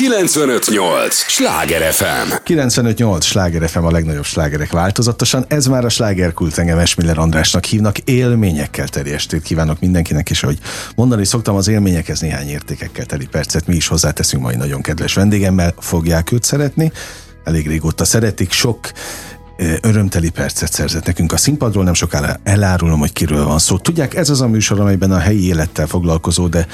958! Sláger FM! 958! Sláger FM a legnagyobb slágerek változatosan. Ez már a slágerkult engem Esmiller Andrásnak hívnak. Élményekkel teli estét kívánok mindenkinek, és ahogy mondani szoktam, az élményekhez néhány értékekkel teli percet mi is hozzáteszünk mai nagyon kedves vendégemmel. Fogják őt szeretni. Elég régóta szeretik. Sok örömteli percet szerzett nekünk a színpadról, nem sokára elárulom, hogy kiről van szó. Tudják, ez az a műsor, amelyben a helyi élettel foglalkozó, de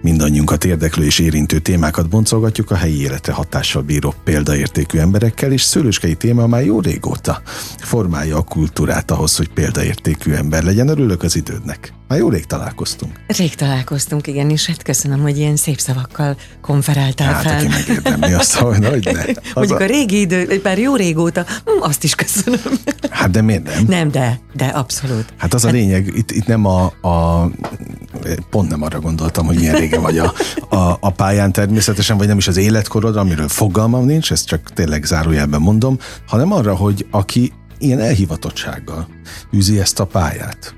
mindannyiunkat érdeklő és érintő témákat boncolgatjuk a helyi életre hatással bíró példaértékű emberekkel, és szőlőskei téma már jó régóta formálja a kultúrát ahhoz, hogy példaértékű ember legyen. Örülök az idődnek. Már jó rég találkoztunk. Rég találkoztunk, igen, és hát köszönöm, hogy ilyen szép szavakkal konferáltál hát, fel. aki megérdemli azt, hogy ne. Az Mondjuk a... a régi idő, bár jó régóta, hm, azt is köszönöm. Hát de miért nem? Nem, de, de abszolút. Hát az a lényeg, itt, itt nem a, a, pont nem arra gondoltam, hogy milyen régen vagy a, a, a pályán természetesen, vagy nem is az életkorodra, amiről fogalmam nincs, ezt csak tényleg zárójelben mondom, hanem arra, hogy aki ilyen elhivatottsággal űzi ezt a pályát.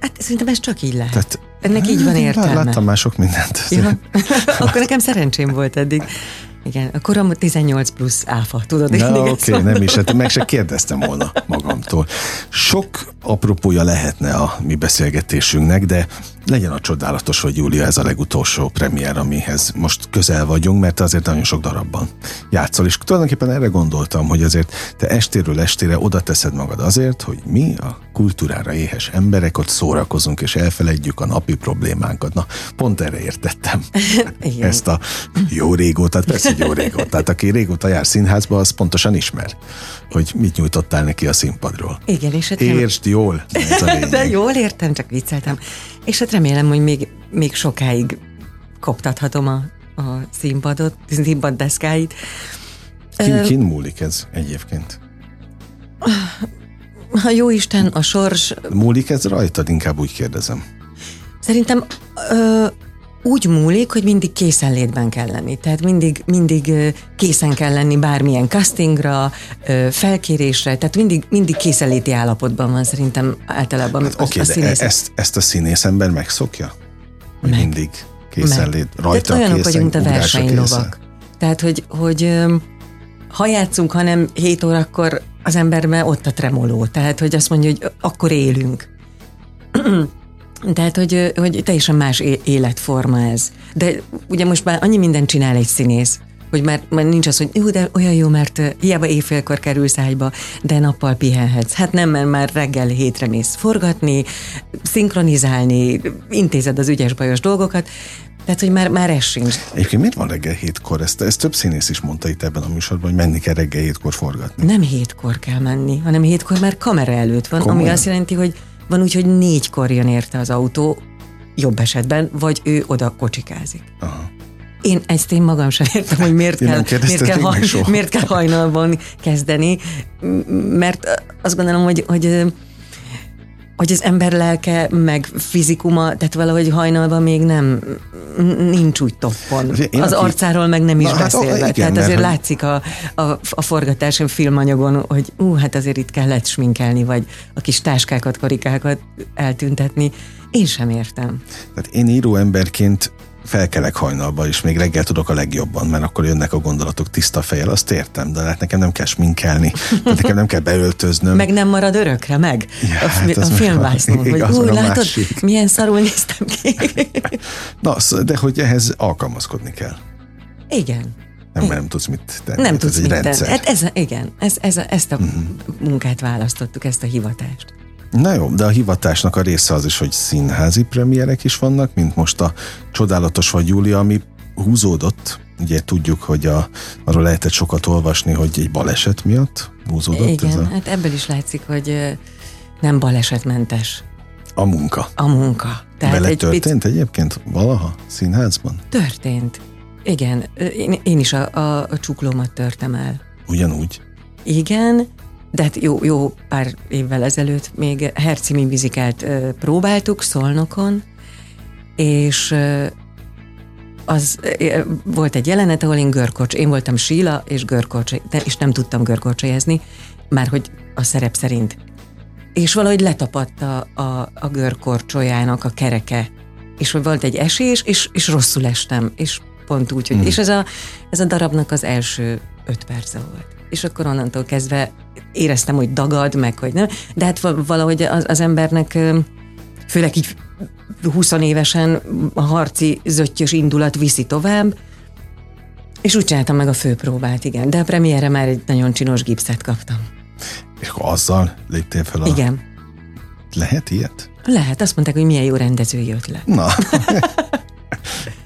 Hát szerintem ez csak így lehet. Tehát, Ennek így van Hát, értelme. Láttam már sok mindent. Ja. Akkor nekem szerencsém volt eddig. Igen, a korom 18 plusz áfa, tudod? Na oké, okay, mondom. nem is, hát meg se kérdeztem volna magamtól. Sok apropója lehetne a mi beszélgetésünknek, de legyen a csodálatos, hogy Júlia ez a legutolsó premier, amihez most közel vagyunk, mert azért nagyon sok darabban játszol, és tulajdonképpen erre gondoltam, hogy azért te estéről estére oda teszed magad azért, hogy mi a kultúrára éhes emberek ott szórakozunk, és elfeledjük a napi problémánkat. Na, pont erre értettem Igen. ezt a jó régóta, persze, jó régóta. Tehát aki régóta jár színházba, az pontosan ismer, hogy mit nyújtottál neki a színpadról. Igen, és hát Értsd jól, ez a lényeg. De jól értem, csak vicceltem. És hát remélem, hogy még, még sokáig koptathatom a, a színpadot, színpad deszkáit. Kin, kin múlik ez egyébként? Ha jó Isten, a sors Múlik ez rajtad? Inkább úgy kérdezem. Szerintem ö, úgy múlik, hogy mindig készenlétben kell lenni. Tehát mindig, mindig készen kell lenni bármilyen castingra, felkérésre, tehát mindig, mindig készenléti állapotban van szerintem általában hát, Oké, a de színész. ezt, ezt a színész ember megszokja? Hogy Meg. mindig készenlét, Meg. rajta Tehát olyanok készen, vagyunk, mint a versenylovak. Tehát, hogy, hogy ha játszunk, hanem 7 órakor az emberben ott a tremoló. Tehát, hogy azt mondja, hogy akkor élünk. Tehát, hogy, hogy teljesen más életforma ez. De ugye most már annyi mindent csinál egy színész, hogy már, már nincs az, hogy jó, de olyan jó, mert hiába éjfélkor kerülsz ágyba, de nappal pihenhetsz. Hát nem, mert már reggel hétre mész forgatni, szinkronizálni, intézed az ügyes-bajos dolgokat, tehát, hogy már, már ez sincs. Egyébként miért van reggel hétkor? Ezt, ezt több színész is mondta itt ebben a műsorban, hogy menni kell reggel hétkor forgatni. Nem hétkor kell menni, hanem hétkor már kamera előtt van, Komolyan? ami azt jelenti, hogy van úgy, hogy négykor jön érte az autó, jobb esetben, vagy ő oda kocsikázik. Aha. Én ezt én magam sem értem, hogy miért Én kell, miért kell, haj, miért kell hajnalban kezdeni, mert azt gondolom, hogy, hogy hogy az ember lelke, meg fizikuma, tehát valahogy hajnalban még nem, nincs úgy toppon. Én az aki- arcáról meg nem is Na, hát, beszélve. igen, tehát mert azért hogy- látszik a, a, a forgatáson, filmanyagon, hogy ú, hát azért itt kellett sminkelni, vagy a kis táskákat, karikákat eltüntetni. Én sem értem. Tehát én író emberként felkelek hajnalba, és még reggel tudok a legjobban, mert akkor jönnek a gondolatok tiszta fejjel, azt értem, de hát nekem nem kell sminkelni, tehát nekem nem kell beöltöznöm. Meg nem marad örökre, meg? Ja, a, hát a filmvásznon, hogy ú, látod, másik. milyen szarul néztem ki. Na, de hogy ehhez alkalmazkodni kell. Igen. Nem, mert nem tudsz mit tenni. Nem tudsz ez mit tenni. Hát ez, igen, ez, ez ezt a Mhm. munkát választottuk, ezt a hivatást. Na jó, de a hivatásnak a része az is, hogy színházi premierek is vannak, mint most a Csodálatos vagy Júlia, ami húzódott. Ugye tudjuk, hogy a, arról lehetett sokat olvasni, hogy egy baleset miatt húzódott Igen, ez a, hát ebből is látszik, hogy nem balesetmentes a munka. a munka. Vele egy történt egyébként valaha színházban? Történt. Igen, én, én is a, a, a csuklómat törtem el. Ugyanúgy. Igen, de hát jó, jó pár évvel ezelőtt még Hercimi műzikát ö, próbáltuk Szolnokon, és az volt egy jelenet, ahol én görkocs, én voltam Síla, és görkocs, és nem tudtam görkocsajezni, már hogy a szerep szerint. És valahogy letapadt a, a, a görkorcsolyának a kereke, és hogy volt egy esés, és, és rosszul estem, és pont úgy, hogy, mm. és ez a, ez a darabnak az első öt perce volt. És akkor onnantól kezdve éreztem, hogy dagad, meg hogy nem, de hát valahogy az, az embernek főleg így 20 évesen a harci zöttyös indulat viszi tovább, és úgy csináltam meg a főpróbát, igen. De a premiére már egy nagyon csinos gipszet kaptam. És akkor azzal léptél fel a... Igen. Lehet ilyet? Lehet, azt mondták, hogy milyen jó rendezői ötlet. Na.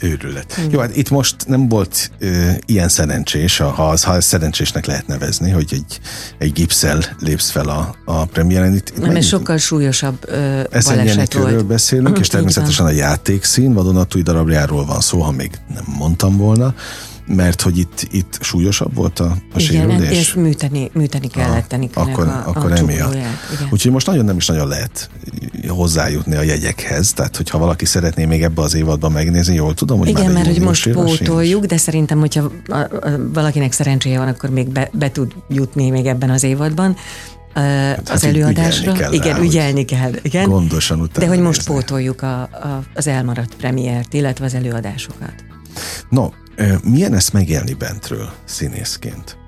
Őrület. Mm. Jó, hát itt most nem volt ö, ilyen szerencsés, ha, az, ha szerencsésnek lehet nevezni, hogy egy, egy gipszel lépsz fel a, a premiéren. Itt, nem, ez sokkal súlyosabb ö, baleset volt. beszélünk, és természetesen a játékszín vadonatúj darabjáról van szó, ha még nem mondtam volna mert hogy itt, itt súlyosabb volt a, a igen, sérülés? és műteni, műteni kellett tenni Akkor, a, akkor a emiatt. Úgyhogy most nagyon nem is nagyon lehet hozzájutni a jegyekhez, tehát hogyha valaki szeretné még ebbe az évadban megnézni, jól tudom, hogy Igen, mert hogy most pótoljuk, de szerintem, hogyha valakinek szerencséje van, akkor még be, be tud jutni még ebben az évadban. Hát az előadásra. Kell igen, rá, ügyelni kell. Igen. Gondosan utána. De hogy most nézni. pótoljuk a, a, az elmaradt premiért, illetve az előadásokat. No, milyen ezt megélni bentről színészként?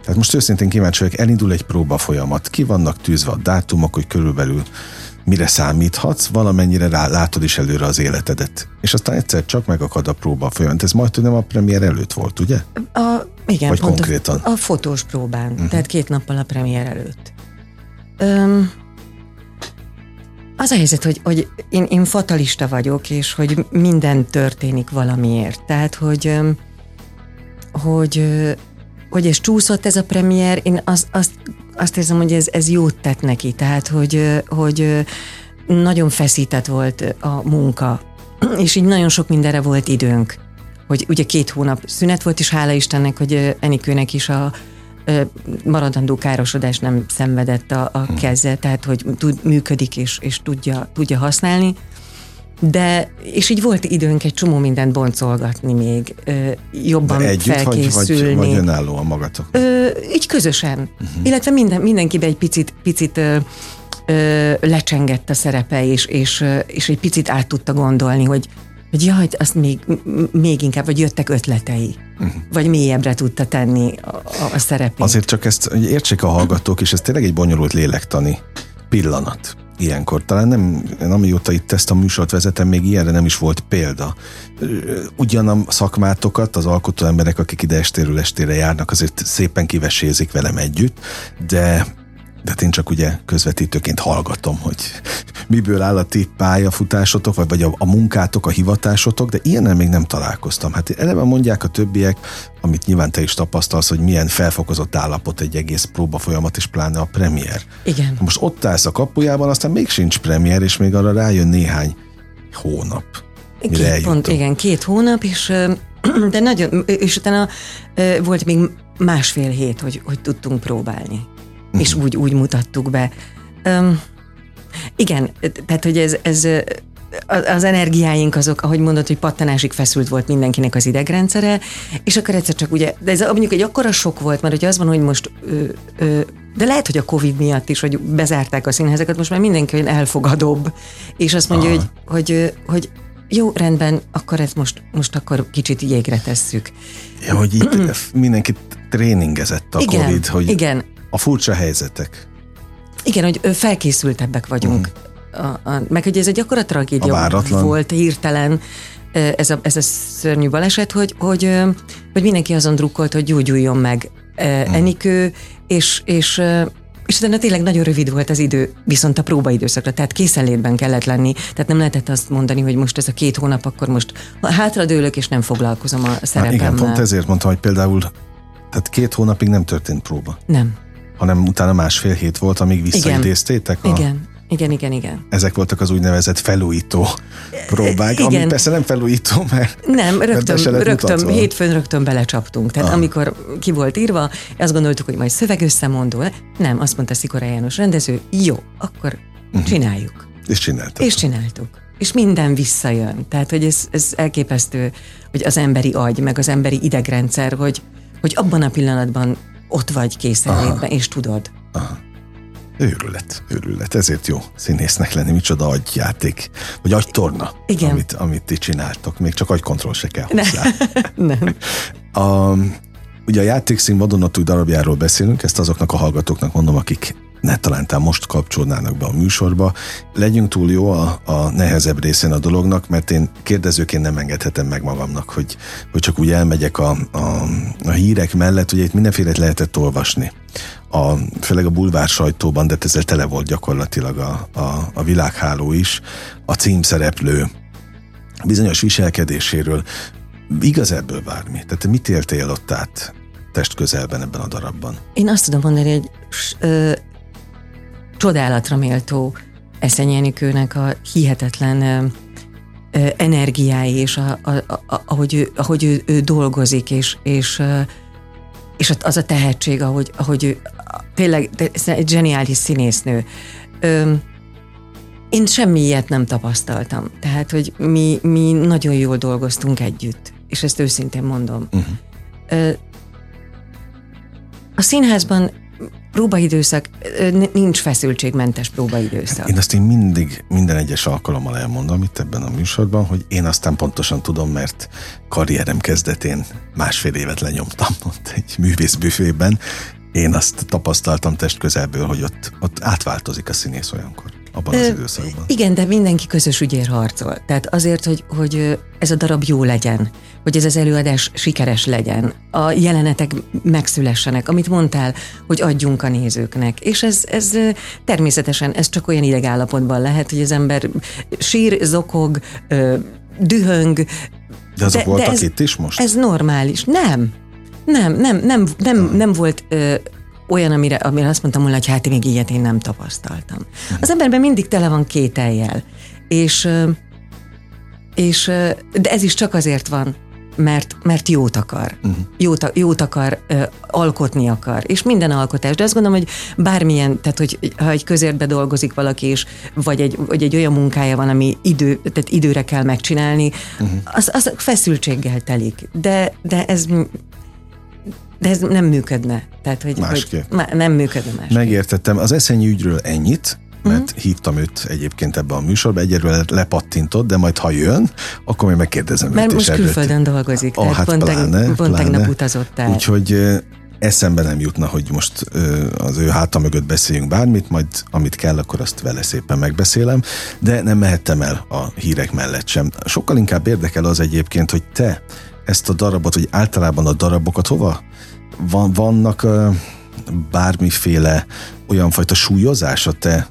Tehát most őszintén kíváncsi vagyok, elindul egy próba folyamat, ki vannak tűzve a dátumok, hogy körülbelül mire számíthatsz, valamennyire rá, látod is előre az életedet. És aztán egyszer csak megakad a próba folyamat. Ez majd tudom a premier előtt volt, ugye? A, igen, Vagy konkrétan? A, a fotós próbán, uh-huh. tehát két nappal a premier előtt. Öm, az a helyzet, hogy, hogy én, én fatalista vagyok, és hogy minden történik valamiért. Tehát, hogy, hogy, hogy ez csúszott ez a premier, én az, azt, azt érzem, hogy ez, ez jót tett neki. Tehát, hogy, hogy nagyon feszített volt a munka, és így nagyon sok mindenre volt időnk. Hogy ugye két hónap szünet volt, és hála Istennek, hogy Enikőnek is a, maradandó károsodás nem szenvedett a, a hm. keze, tehát hogy tud, működik és, és tudja, tudja használni. De, és így volt időnk egy csomó mindent boncolgatni még, ö, jobban De együtt, felkészülni. Vagy, vagy, vagy önállóan magatok? Ö, így közösen. Uh-huh. Illetve minden, mindenkibe egy picit, picit ö, ö, lecsengett a szerepe, és, és, és egy picit át tudta gondolni, hogy hogy jaj, azt még, még inkább, vagy jöttek ötletei, uh-huh. vagy mélyebbre tudta tenni a, a szerepét. Azért csak ezt hogy értsék a hallgatók, és ez tényleg egy bonyolult lélektani pillanat ilyenkor. Talán nem, amióta itt ezt a műsort vezetem, még ilyenre nem is volt példa. Ugyan a szakmátokat, az alkotó emberek, akik ide estéről estére járnak, azért szépen kivesézik velem együtt, de de hát én csak ugye közvetítőként hallgatom, hogy miből áll a ti pályafutásotok, vagy, vagy a, a munkátok, a hivatásotok, de ilyennel még nem találkoztam. Hát eleve mondják a többiek, amit nyilván te is tapasztalsz, hogy milyen felfokozott állapot egy egész próba folyamat, és pláne a premier. Igen. Most ott állsz a kapujában, aztán még sincs premier, és még arra rájön néhány hónap. Két pont, igen, két hónap, és de nagyon, és utána volt még másfél hét, hogy, hogy tudtunk próbálni uh-huh. és úgy, úgy mutattuk be. Um, igen, tehát hogy ez, ez az energiáink azok, ahogy mondod, hogy pattanásig feszült volt mindenkinek az idegrendszere, és akkor egyszer csak ugye, de ez mondjuk egy akkora sok volt, mert hogy az van, hogy most ö, ö, de lehet, hogy a Covid miatt is, hogy bezárták a színházeket, most már mindenki olyan elfogadóbb, és azt mondja, hogy, hogy, hogy jó, rendben, akkor ezt most, most akkor kicsit jégre tesszük. Ja, hogy itt mindenki tréningezett a igen, Covid, hogy igen a furcsa helyzetek. Igen, hogy felkészültebbek vagyunk. Mm. A, a, meg hogy ez egy akkora tragédia volt hirtelen, ez a, ez a szörnyű baleset, hogy, hogy, hogy mindenki azon drukkolt, hogy gyógyuljon meg mm. Enikő, és, és és utána tényleg nagyon rövid volt az idő, viszont a próbaidőszakra, tehát készenlétben kellett lenni, tehát nem lehetett azt mondani, hogy most ez a két hónap, akkor most hátradőlök, és nem foglalkozom a szerepemmel. igen, pont ezért mondtam, hogy például tehát két hónapig nem történt próba. Nem hanem utána másfél hét volt, amíg visszaidéztétek? A... Igen. Igen, igen, igen. Ezek voltak az úgynevezett felújító próbák, igen. ami persze nem felújító, mert Nem, rögtön, mert rögtön hétfőn rögtön belecsaptunk. Tehát ah. amikor ki volt írva, azt gondoltuk, hogy majd szöveg összemondó. Nem, azt mondta Szikora János rendező, jó, akkor uh-huh. csináljuk. És csináltuk. És csináltuk. És minden visszajön. Tehát, hogy ez, ez elképesztő, hogy az emberi agy, meg az emberi idegrendszer, hogy, hogy abban a pillanatban ott vagy készenlétben, és tudod. Aha. Őrület, őrület. Ezért jó színésznek lenni. Micsoda agyjáték, vagy agytorna, Igen. Amit, amit ti csináltok. Még csak agykontroll se kell hozzá. Nem. A, ugye a játékszín vadonatúj darabjáról beszélünk, ezt azoknak a hallgatóknak mondom, akik ne talántán most kapcsolnának be a műsorba. Legyünk túl jó a, a nehezebb részén a dolognak, mert én kérdezőként nem engedhetem meg magamnak, hogy, hogy csak úgy elmegyek a, a, a hírek mellett, ugye itt mindenféle lehetett olvasni. A, főleg a bulvár sajtóban, de ezzel tele volt gyakorlatilag a, a, a világháló is, a címszereplő bizonyos viselkedéséről. Igaz ebből bármi? Tehát te mit éltél ott át test közelben ebben a darabban? Én azt tudom mondani, hogy csodálatra méltó Eszenyi Enikőnek a hihetetlen energiái, és a, a, a, ahogy, ő, ahogy ő, ő dolgozik, és, és, és az a tehetség, ahogy, ahogy ő tényleg egy zseniális színésznő. Én semmi ilyet nem tapasztaltam. Tehát, hogy mi, mi nagyon jól dolgoztunk együtt, és ezt őszintén mondom. Uh-huh. Ö, a színházban próbaidőszak, nincs feszültségmentes próbaidőszak. Én azt én mindig, minden egyes alkalommal elmondom itt ebben a műsorban, hogy én aztán pontosan tudom, mert karrierem kezdetén másfél évet lenyomtam ott egy művészbüfében. Én azt tapasztaltam test közelből, hogy ott, ott átváltozik a színész olyankor abban az időszakban. Igen, de mindenki közös ügyér harcol. Tehát azért, hogy, hogy ez a darab jó legyen, hogy ez az előadás sikeres legyen, a jelenetek megszülessenek, amit mondtál, hogy adjunk a nézőknek. És ez, ez természetesen, ez csak olyan idegállapotban lehet, hogy az ember sír, zokog, dühöng. De azok de, voltak de ez, itt is most? Ez normális. Nem. Nem, nem, nem, nem, nem volt olyan, amire, amire azt mondtam volna, hogy hát még ilyet én nem tapasztaltam. Az emberben mindig tele van kételjel, és, és de ez is csak azért van, mert, mert jót akar. Uh-huh. Jót, jót akar, uh, alkotni akar. És minden alkotás. De azt gondolom, hogy bármilyen, tehát hogy ha egy közértbe dolgozik valaki, és vagy egy, vagy egy olyan munkája van, ami idő, tehát időre kell megcsinálni, uh-huh. az, az feszültséggel telik. De, de ez de ez nem működne. Tehát, hogy, másképp. Hogy nem működne másképp. Megértettem. Az eszenyi ügyről ennyit, mert uh-huh. hívtam őt egyébként ebbe a műsorba, egyelőre lepattintott, de majd ha jön, akkor még megkérdezem mert őt. Most külföldön dolgozik, oh, hát pont, pláne, pont pláne. tegnap utazott el. Úgyhogy eszembe nem jutna, hogy most az ő háta mögött beszéljünk bármit, majd amit kell, akkor azt vele szépen megbeszélem, de nem mehettem el a hírek mellett sem. Sokkal inkább érdekel az egyébként, hogy te ezt a darabot, vagy általában a darabokat hova van, vannak bármiféle olyan fajta súlyozás a te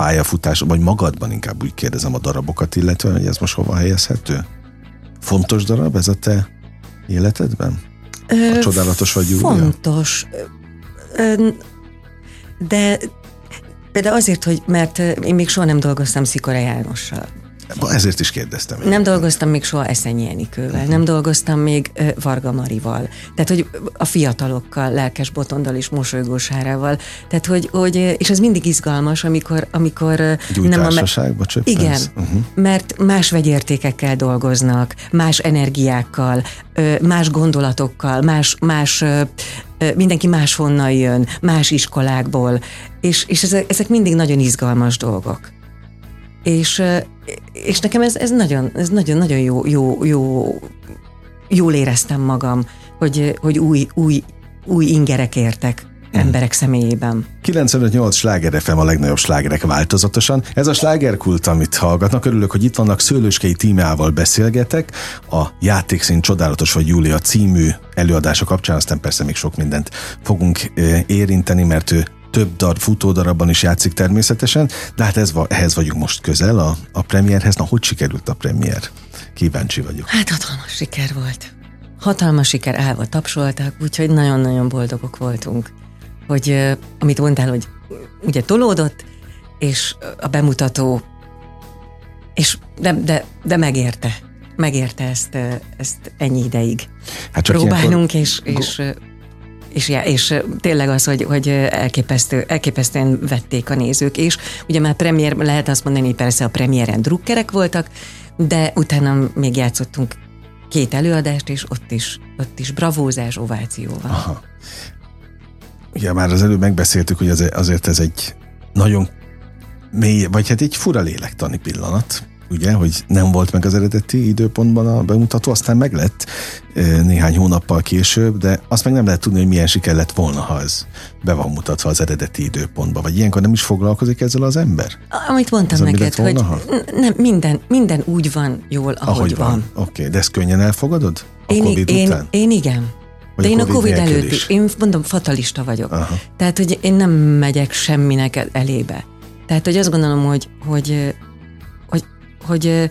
pályafutás, vagy magadban inkább úgy kérdezem a darabokat, illetve hogy ez most hova helyezhető? Fontos darab ez a te életedben? A csodálatos vagy Júlia? Fontos. De, de azért, hogy mert én még soha nem dolgoztam Szikora Jánossal. Ezért is kérdeztem. Én. Nem dolgoztam még soha Eszenyi Enikővel, nem dolgoztam még Varga Marival, tehát hogy a fiatalokkal, Lelkes Botondal és Mosolygós Hárával, tehát hogy, hogy, és ez mindig izgalmas, amikor, amikor Egy nem a me- Igen, uh-huh. mert más vegyértékekkel dolgoznak, más energiákkal, más gondolatokkal, más, más mindenki máshonnan jön, más iskolákból, és, és ezek, ezek mindig nagyon izgalmas dolgok. És, és nekem ez, ez nagyon, ez nagyon, nagyon jó, jó, jó, jól éreztem magam, hogy, hogy új, új, új ingerek értek emberek személyében. 95-8 sláger FM a legnagyobb slágerek változatosan. Ez a slágerkult, amit hallgatnak. Örülök, hogy itt vannak Szőlőskei tímával beszélgetek. A Játékszín Csodálatos vagy Júlia című előadása kapcsán, aztán persze még sok mindent fogunk érinteni, mert ő több dar, futódarabban is játszik természetesen, de hát ez, ehhez vagyunk most közel a, a premierhez. Na, hogy sikerült a premier? Kíváncsi vagyok. Hát hatalmas siker volt. Hatalmas siker, állva tapsolták, úgyhogy nagyon-nagyon boldogok voltunk, hogy amit mondtál, hogy ugye tolódott, és a bemutató, és de, de, de megérte megérte ezt, ezt ennyi ideig hát csak próbálnunk, és, és és, és tényleg az, hogy, hogy elképesztő, elképesztően vették a nézők, és ugye már premier, lehet azt mondani, hogy persze a premiéren drukkerek voltak, de utána még játszottunk két előadást, és ott is, ott is bravózás, ováció van. Aha. ugye már az előbb megbeszéltük, hogy azért ez egy nagyon mély, vagy hát egy fura lélektani pillanat, ugye, hogy nem volt meg az eredeti időpontban a bemutató, aztán meg lett néhány hónappal később, de azt meg nem lehet tudni, hogy milyen siker lett volna, ha ez be van mutatva az eredeti időpontban, vagy ilyenkor nem is foglalkozik ezzel az ember? Amit mondtam ez neked, volna, hogy nem, minden, minden úgy van jól, ahogy, ahogy van. van. Oké, okay. de ezt könnyen elfogadod? A én, COVID én, után? Én igen. De én a Covid, COVID előtt is. Én mondom, fatalista vagyok. Aha. Tehát, hogy én nem megyek semminek elébe. Tehát, hogy azt gondolom, hogy, hogy, hogy, hogy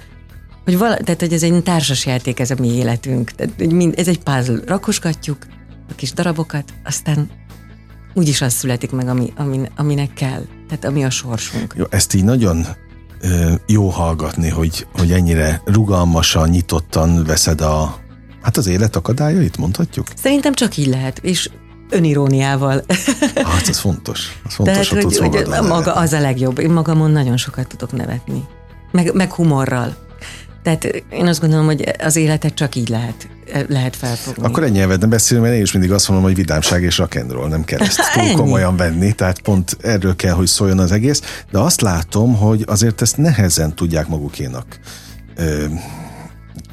hogy, vala, tehát, hogy ez egy társas játék, ez a mi életünk. Tehát, hogy mind, ez egy puzzle. Rakosgatjuk a kis darabokat, aztán úgyis az születik meg, ami, ami, aminek kell. Tehát ami a sorsunk. Jó, ezt így nagyon ö, jó hallgatni, hogy, hogy ennyire rugalmasan, nyitottan veszed a, hát az élet akadályait, mondhatjuk? Szerintem csak így lehet, és öniróniával. Hát ez fontos. Ez fontos, Tehát, hogy, hogy maga az a legjobb. Én magamon nagyon sokat tudok nevetni. Meg, meg humorral. Tehát én azt gondolom, hogy az életet csak így lehet, lehet felfogni. Akkor nyelvet nem beszélünk, mert én is mindig azt mondom, hogy vidámság és rock'n'roll, nem kell ezt túl Ennyi. komolyan venni, tehát pont erről kell, hogy szóljon az egész, de azt látom, hogy azért ezt nehezen tudják magukénak ö,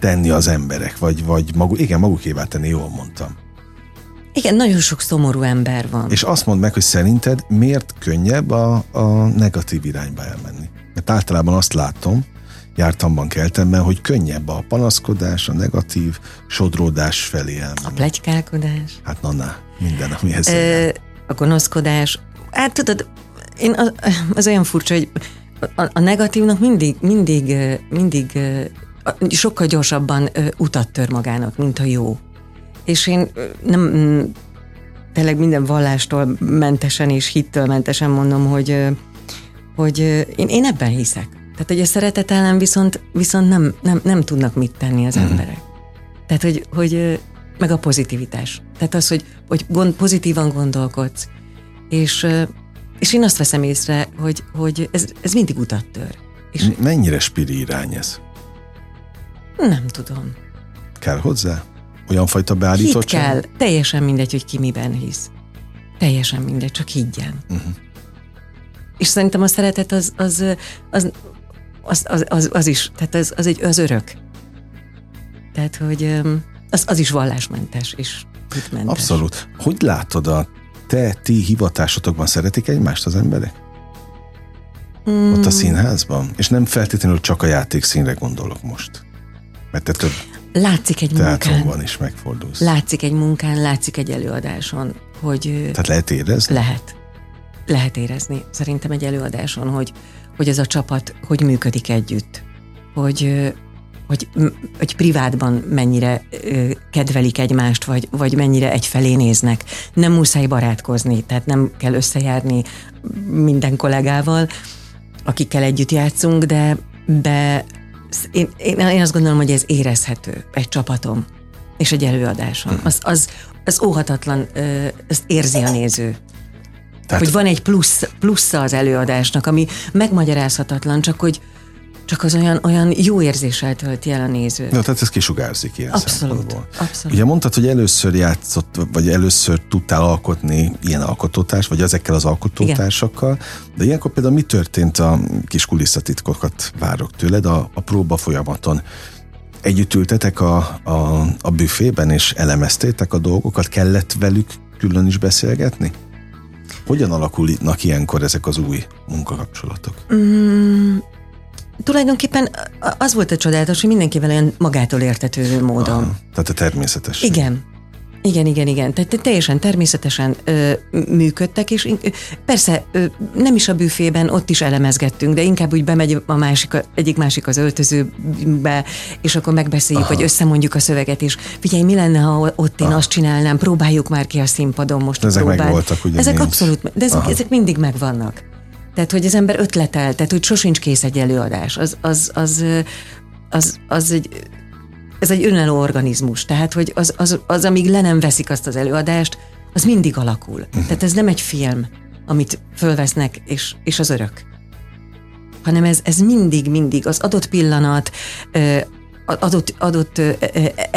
tenni az emberek, vagy, vagy maguk, igen, magukévá tenni, jól mondtam. Igen, nagyon sok szomorú ember van. És azt mondd meg, hogy szerinted miért könnyebb a, a negatív irányba elmenni? Mert általában azt látom, jártamban, keltemben, hogy könnyebb a panaszkodás, a negatív sodródás felé elmenni. A plegykálkodás. Hát na, na minden, amihez Ö, A gonoszkodás. Hát tudod, én az, az olyan furcsa, hogy a, a negatívnak mindig, mindig, mindig sokkal gyorsabban utat tör magának, mint a jó. És én nem tényleg minden vallástól mentesen és hittől mentesen mondom, hogy, hogy én, én ebben hiszek. Tehát, hogy a szeretet ellen viszont, viszont nem, nem, nem tudnak mit tenni az mm. emberek. Tehát, hogy, hogy meg a pozitivitás. Tehát az, hogy, hogy gond, pozitívan gondolkodsz. És, és én azt veszem észre, hogy, hogy ez, ez mindig utat tör. És Mennyire spiri irány ez? Nem tudom. Kell hozzá? Olyan fajta beállítottság? Hit kell. Teljesen mindegy, hogy ki miben hisz. Teljesen mindegy, csak higgyen. Uh-huh. És szerintem a szeretet az, az, az az, az, az, az is, tehát az, az, egy, az örök. Tehát, hogy az, az is vallásmentes és hitmentes. Abszolút. Hogy látod a te, ti hivatásotokban szeretik egymást az emberek? Mm. Ott a színházban? És nem feltétlenül csak a játékszínre gondolok most. Mert te több Látszik egy munkán. is megfordulsz. Látszik egy munkán, látszik egy előadáson, hogy... Tehát lehet érezni? Lehet. Lehet érezni. Szerintem egy előadáson, hogy, hogy ez a csapat hogy működik együtt, hogy, hogy, hogy privátban mennyire kedvelik egymást, vagy, vagy mennyire egyfelé néznek. Nem muszáj barátkozni, tehát nem kell összejárni minden kollégával, akikkel együtt játszunk, de, de én, én azt gondolom, hogy ez érezhető egy csapatom és egy előadáson. Mhm. Az, az, az óhatatlan, ezt érzi a néző. Tehát... Hogy van egy plusz, plusza az előadásnak, ami megmagyarázhatatlan, csak hogy csak az olyan, olyan jó érzéssel tölti el a nézőt. Na, tehát ez kisugárzik ilyen abszolút. Abszolút. Ugye mondtad, hogy először játszott, vagy először tudtál alkotni ilyen alkotótárs, vagy ezekkel az alkotótársakkal, Igen. de ilyenkor például mi történt a kis kulisszatitkokat várok tőled a, a próba folyamaton? Együtt ültetek a, a, a büfében, és elemeztétek a dolgokat? Kellett velük külön is beszélgetni? Hogyan alakulnak ilyenkor ezek az új munkakapcsolatok? Mm, tulajdonképpen az volt a csodálatos, hogy mindenkivel olyan magától értetődő módon. Aha, tehát a természetes. Igen, igen, igen, igen. Tehát teljesen természetesen ö, működtek, és ö, persze ö, nem is a büfében, ott is elemezgettünk, de inkább úgy bemegy a másik, egyik másik az öltözőbe, és akkor megbeszéljük, Aha. hogy összemondjuk a szöveget, és figyelj, mi lenne, ha ott én Aha. azt csinálnám, próbáljuk már ki a színpadon most. De ezek próbál. megvoltak, ugye? Ezek nincs. abszolút, de ezek, ezek mindig megvannak. Tehát, hogy az ember ötletel, tehát, hogy sosincs kész egy előadás. Az, az, az, az, az egy ez egy önálló organizmus, tehát hogy az, az, az, amíg le nem veszik azt az előadást, az mindig alakul. Uh-huh. Tehát ez nem egy film, amit fölvesznek, és, és az örök. Hanem ez, ez mindig, mindig az adott pillanat, adott, adott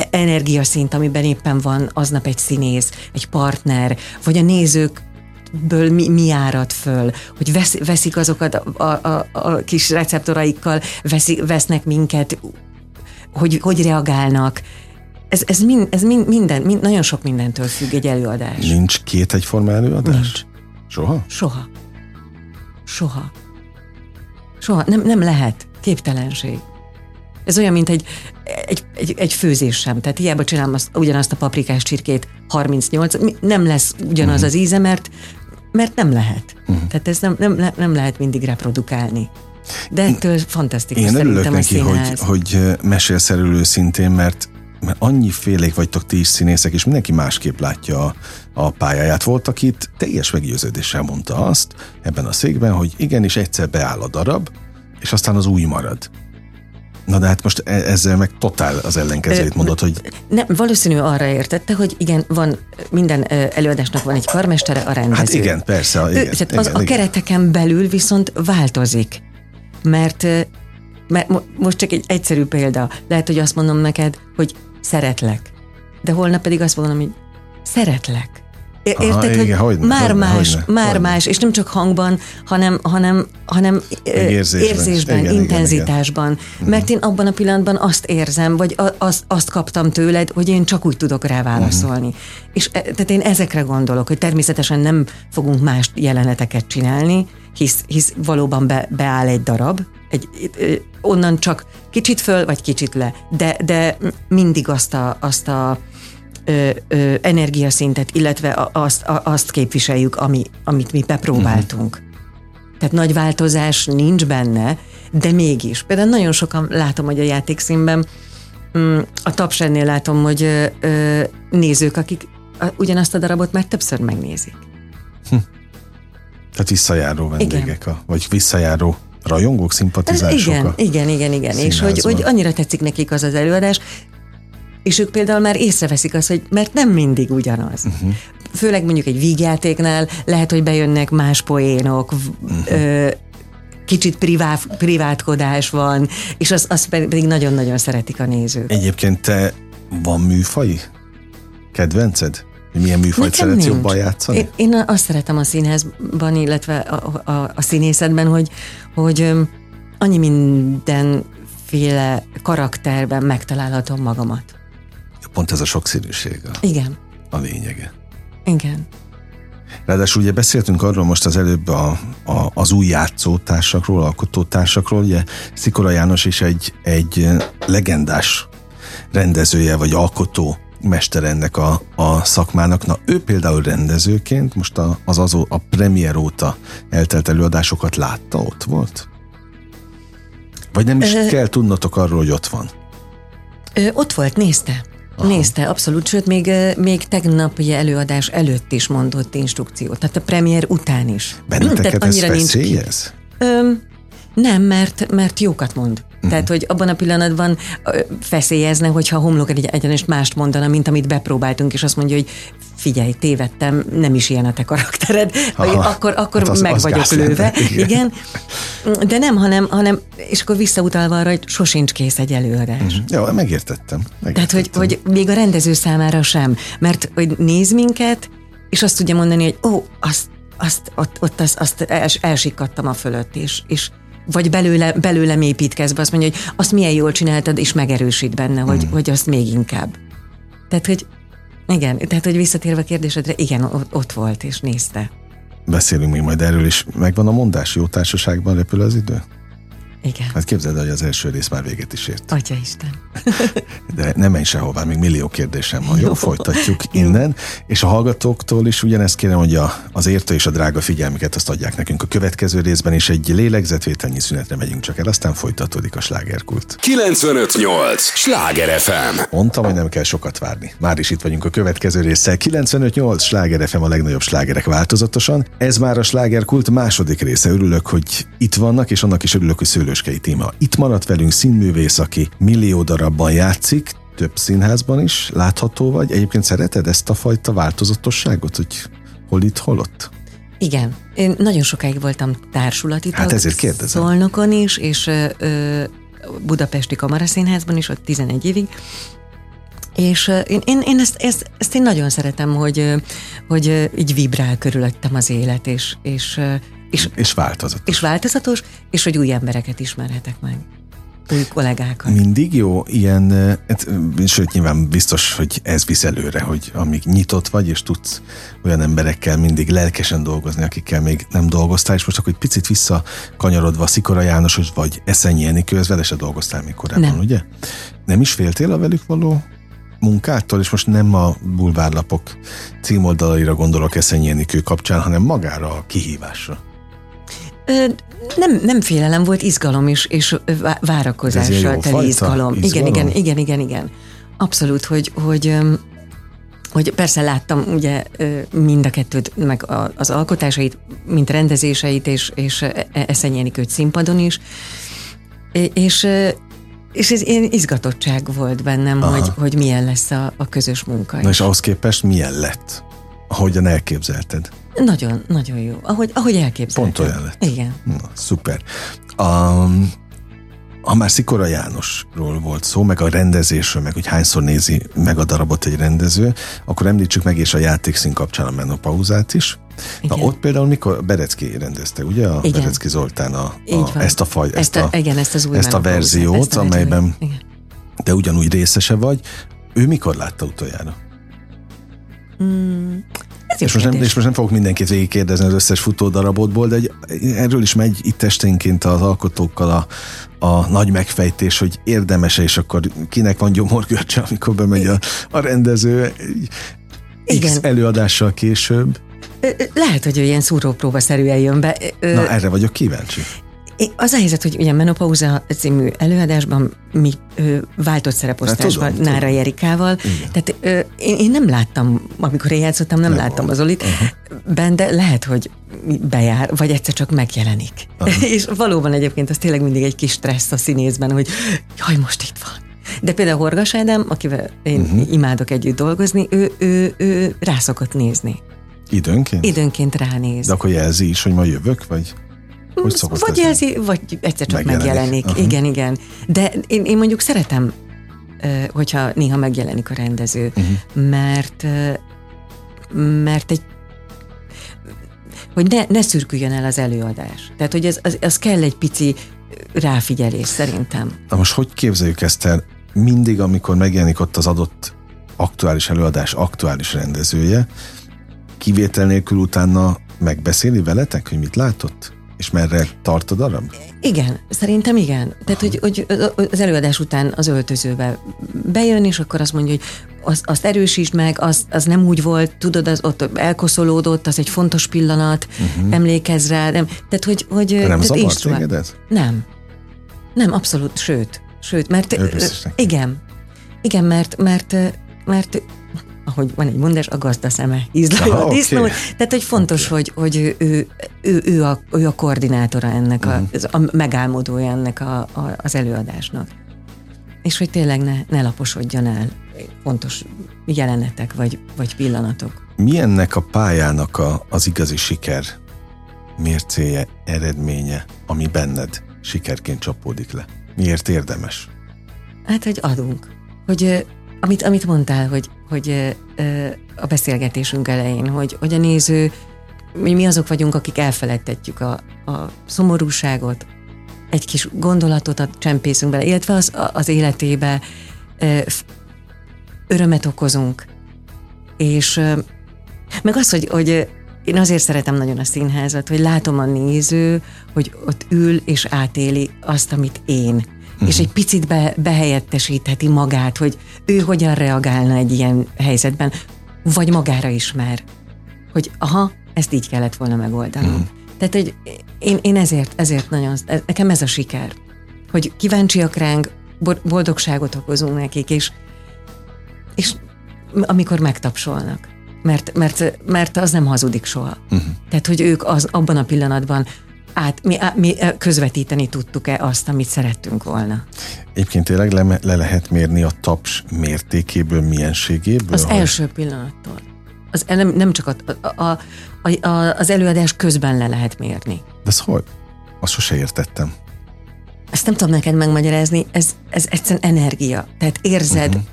energiaszint, amiben éppen van aznap egy színész, egy partner, vagy a nézők ből mi, mi árad föl, hogy vesz, veszik azokat a, a, a, a kis receptoraikkal, veszi, vesznek minket, hogy, hogy reagálnak. Ez, ez, mind, ez mind, minden, mind, nagyon sok mindentől függ egy előadás. Nincs két egyforma előadás? Nincs. Soha? Soha. Soha. Soha. Nem, nem lehet. Képtelenség. Ez olyan, mint egy, egy, egy, egy főzés sem. Tehát hiába csinálom azt, ugyanazt a paprikás csirkét 38, nem lesz ugyanaz uh-huh. az íze, mert, mert nem lehet. Uh-huh. Tehát ez nem, nem, nem lehet mindig reprodukálni. De ettől fantasztikus Én örülök neki, hogy, hogy mesélsz erről őszintén, mert, mert annyi félék vagytok ti is színészek, és mindenki másképp látja a, a pályáját. Volt, akit teljes meggyőződéssel mondta azt ebben a székben, hogy igenis egyszer beáll a darab, és aztán az új marad. Na de hát most e- ezzel meg totál az ellenkezőjét mondod, hogy Nem, valószínű arra értette, hogy igen, van minden előadásnak van egy karmestere, a rendező. hát igen, persze. Ő, Igen, tehát igen, az a igen. kereteken belül viszont változik. Mert, mert mo- most csak egy egyszerű példa. Lehet, hogy azt mondom neked, hogy szeretlek. De holnap pedig azt mondom, hogy szeretlek. Aha, Érted, igen, hogy hogyne, már hogyne, más, hogyne, már hogyne. más, és nem csak hangban, hanem, hanem, hanem érzésben. érzésben, Igen, igen, intenzitásban. Mert én abban a pillanatban azt érzem, vagy azt, azt kaptam tőled, hogy én csak úgy tudok rá válaszolni. És e- tehát én ezekre gondolok, hogy természetesen nem fogunk más jeleneteket csinálni, hisz, hisz valóban be, beáll egy darab, egy, onnan csak kicsit föl, vagy kicsit le, de, de mindig azt a, azt a ö, ö, energiaszintet, illetve azt, a, azt képviseljük, ami, amit mi bepróbáltunk. Uh-huh. Tehát nagy változás nincs benne, de mégis. Például nagyon sokan látom, hogy a játékszínben mm, a tapsennél látom, hogy ö, nézők, akik ugyanazt a darabot már többször megnézik. Tehát visszajáró vendégek, a, vagy visszajáró rajongók, szimpatizások. igen, igen, igen, igen. És hogy, színházban. hogy annyira tetszik nekik az az előadás, és ők például már észreveszik azt, hogy mert nem mindig ugyanaz. Uh-huh. Főleg mondjuk egy vígjátéknál lehet, hogy bejönnek más poénok, uh-huh. ö, kicsit privát, privátkodás van, és azt az pedig nagyon-nagyon szeretik a nézők. Egyébként te van műfai kedvenced? Hogy milyen műfajt Nekem szeretsz nincs. jobban játszani? Én, én azt szeretem a színházban, illetve a, a, a színészetben, hogy, hogy annyi mindenféle karakterben megtalálhatom magamat. Pont ez a sokszínűség a, Igen, a lényege. igen. Ráadásul ugye beszéltünk arról most az előbb a, a, az új játszótársakról, alkotótársakról, ugye Szikora János is egy, egy legendás rendezője vagy alkotó mester ennek a, a szakmának. Na ő például rendezőként most a, az azó, a premier óta eltelt előadásokat látta, ott volt? Vagy nem is Ö- kell tudnotok arról, hogy ott van? Ö, ott volt, nézte. Aha. Nézte, abszolút, sőt, még, még tegnapi előadás előtt is mondott instrukciót, tehát a premier után is. Benneteket ez annyira nincs ki- veszélyez? Ö, nem, mert, mert jókat mond. Uh-huh. Tehát, hogy abban a pillanatban feszélyezne, hogyha homlok egy egyenest mást mondana, mint amit bepróbáltunk, és azt mondja, hogy figyelj, tévedtem, nem is ilyen a te karaktered, vagy Aha. akkor, akkor Hát az- meg az vagyok gáz lenne, lőve. igen. Igen. De nem, hanem, hanem, és akkor visszautalva arra, hogy sosincs kész egy előadás. Uh-huh. Jó, megértettem. Tehát, hogy, megértettem. hogy még a rendező számára sem. Mert hogy néz minket, és azt tudja mondani, hogy ó, azt, azt, ott, ott azt, azt els, elsikkadtam a fölött, és, és vagy belőle, belőlem építkezz be, azt mondja, hogy azt milyen jól csináltad, és megerősít benne, hogy, Hmm. hogy azt még inkább. Tehát, hogy igen, tehát, hogy visszatérve a kérdésedre, igen, ott, ott volt, és nézte. Beszélünk még majd erről is. Megvan a mondás, jó társaságban repül az idő? Igen. Hát képzeld, el, hogy az első rész már véget is ért. Atya Isten. De nem menj sehová, még millió kérdésem van. Jó, folytatjuk innen. És a hallgatóktól is ugyanezt kérem, hogy a, az értő és a drága figyelmüket azt adják nekünk a következő részben, és egy lélegzetvételnyi szünetre megyünk csak el, aztán folytatódik a slágerkult. 958! Sláger FM! Mondtam, hogy nem kell sokat várni. Már is itt vagyunk a következő résszel. 95.8 Sláger FM a legnagyobb slágerek változatosan. Ez már a slágerkult második része. Örülök, hogy itt vannak, és annak is örülök, hogy Szőlőskei Tíma itt maradt velünk, színművész, aki millió darabban játszik, több színházban is látható vagy. Egyébként szereted ezt a fajta változatosságot, hogy hol itt, hol ott? Igen, én nagyon sokáig voltam társulati Hát ezért kérdezem. Szolnokon is, és ö, ö, Budapesti Kamaraszínházban is, ott 11 évig, És én, én, én ezt, ezt, ezt én nagyon szeretem, hogy, hogy így vibrál körülöttem az élet, és, és, és, és változatos. És változatos, és hogy új embereket ismerhetek meg új kollégákat. Mindig jó ilyen, hát, sőt nyilván biztos, hogy ez visz előre, hogy amíg nyitott vagy, és tudsz olyan emberekkel mindig lelkesen dolgozni, akikkel még nem dolgoztál, és most akkor egy picit visszakanyarodva Szikora János, vagy Eszenyi Enikő, ez vele se dolgoztál még korábban, nem. ugye? Nem is féltél a velük való munkától, és most nem a bulvárlapok címoldalaira gondolok Eszenyi Enikő kapcsán, hanem magára a kihívásra. Nem, nem félelem volt, izgalom is, és várakozással teli izgalom. izgalom. Igen, igen, igen, igen, igen. Abszolút, hogy, hogy hogy persze láttam ugye mind a kettőt, meg az alkotásait, mint rendezéseit, és, és e, e, Eszenyi őt színpadon is, és, és ez ilyen izgatottság volt bennem, hogy, hogy milyen lesz a, a közös munka. Na és ahhoz képest milyen lett? Ahogyan elképzelted? Nagyon, nagyon jó. Ahogy, ahogy elképzeltem. Pont olyan lett. Igen. Na, szuper. Um, ha már Szikora Jánosról volt szó, meg a rendezésről, meg hogy hányszor nézi meg a darabot egy rendező, akkor említsük meg és a játékszín kapcsán a menopauzát is. Igen. Na ott például mikor Berecki rendezte, ugye? A igen. Berecki Zoltán a, a, ezt a faj, ezt, ezt a, a, igen, ezt, az új ezt a verziót, ezt a amelyben igen. de ugyanúgy részese vagy. Ő mikor látta utoljára? Mm, ez és most, nem, és most nem fogok mindenkit végigkérdezni az összes futódarabotból, de egy, erről is megy itt esténként az alkotókkal a, a nagy megfejtés, hogy érdemes és akkor kinek van gyomorgörcse, amikor bemegy a, a rendező Igen. X előadással később. Lehet, hogy ilyen szúrópróbaszerűen jön be. Na, erre vagyok kíváncsi. Az a helyzet, hogy ugye Menopauza című előadásban mi ö, váltott szereposztásban hát, Nára Jerikával, Igen. tehát ö, én, én nem láttam, amikor én játszottam, nem, nem láttam az Olit, uh-huh. ben, de lehet, hogy bejár, vagy egyszer csak megjelenik. Uh-huh. És valóban egyébként az tényleg mindig egy kis stressz a színészben, hogy jaj, most itt van. De például Horgas Ádám, akivel én uh-huh. imádok együtt dolgozni, ő, ő, ő rá szokott nézni. Időnként? Időnként ránéz. De akkor jelzi is, hogy ma jövök, vagy? Hogy vagy jelzi, vagy egyszer csak megjelenik. megjelenik. Uh-huh. Igen, igen. De én, én mondjuk szeretem, hogyha néha megjelenik a rendező, uh-huh. mert mert egy hogy ne, ne szürküljön el az előadás. Tehát, hogy az, az, az kell egy pici ráfigyelés szerintem. Na most hogy képzeljük ezt el? Mindig, amikor megjelenik ott az adott aktuális előadás aktuális rendezője, kivétel nélkül utána megbeszéli veletek, hogy mit látott? És merre tart a darab? Igen, szerintem igen. Tehát, hogy, hogy az előadás után az öltözőbe bejön, és akkor azt mondja, hogy azt, azt erősítsd meg, az, az nem úgy volt, tudod, az ott elkoszolódott, az egy fontos pillanat, uh-huh. emlékezz rá. Nem, tehát, hogy, hogy De nem téged ez? Nem. Nem, abszolút, sőt. Sőt, mert... Igen. Igen, mert, mert, mert ahogy van egy mondás, a gazda szeme ízlő a disznó. Okay. Tehát, hogy fontos, okay. hogy, hogy ő, ő, ő, a, ő a koordinátora ennek, a, uh-huh. a megálmodója ennek a, a, az előadásnak. És hogy tényleg ne, ne laposodjon el fontos jelenetek vagy, vagy pillanatok. Mi ennek a pályának a, az igazi siker mércéje, eredménye, ami benned sikerként csapódik le? Miért érdemes? Hát, hogy adunk. Hogy amit, amit mondtál, hogy, hogy a beszélgetésünk elején, hogy, hogy a néző, mi, mi azok vagyunk, akik elfeledtetjük a, a szomorúságot, egy kis gondolatot a csempészünk bele, illetve az, az életébe örömet okozunk. És meg az, hogy, hogy én azért szeretem nagyon a színházat, hogy látom a néző, hogy ott ül és átéli azt, amit én uh-huh. és egy picit be, behelyettesítheti magát, hogy ő hogyan reagálna egy ilyen helyzetben, vagy magára ismer, hogy aha, ezt így kellett volna megoldanom. Uh-huh. Tehát, hogy én, én ezért, ezért nagyon, nekem ez a siker, hogy kíváncsiak ránk, boldogságot okozunk nekik, és, és amikor megtapsolnak. Mert, mert, mert az nem hazudik soha. Uh-huh. Tehát, hogy ők az abban a pillanatban át, mi, mi közvetíteni tudtuk-e azt, amit szerettünk volna. Egyébként tényleg le, le lehet mérni a taps mértékéből, mienségéből? Az hogy... első pillanattól. Az, nem, nem csak a, a, a, a, az előadás közben le lehet mérni. De ez hogy? Azt sose értettem. Ezt nem tudom neked megmagyarázni, ez, ez egyszerűen energia. Tehát érzed, uh-huh.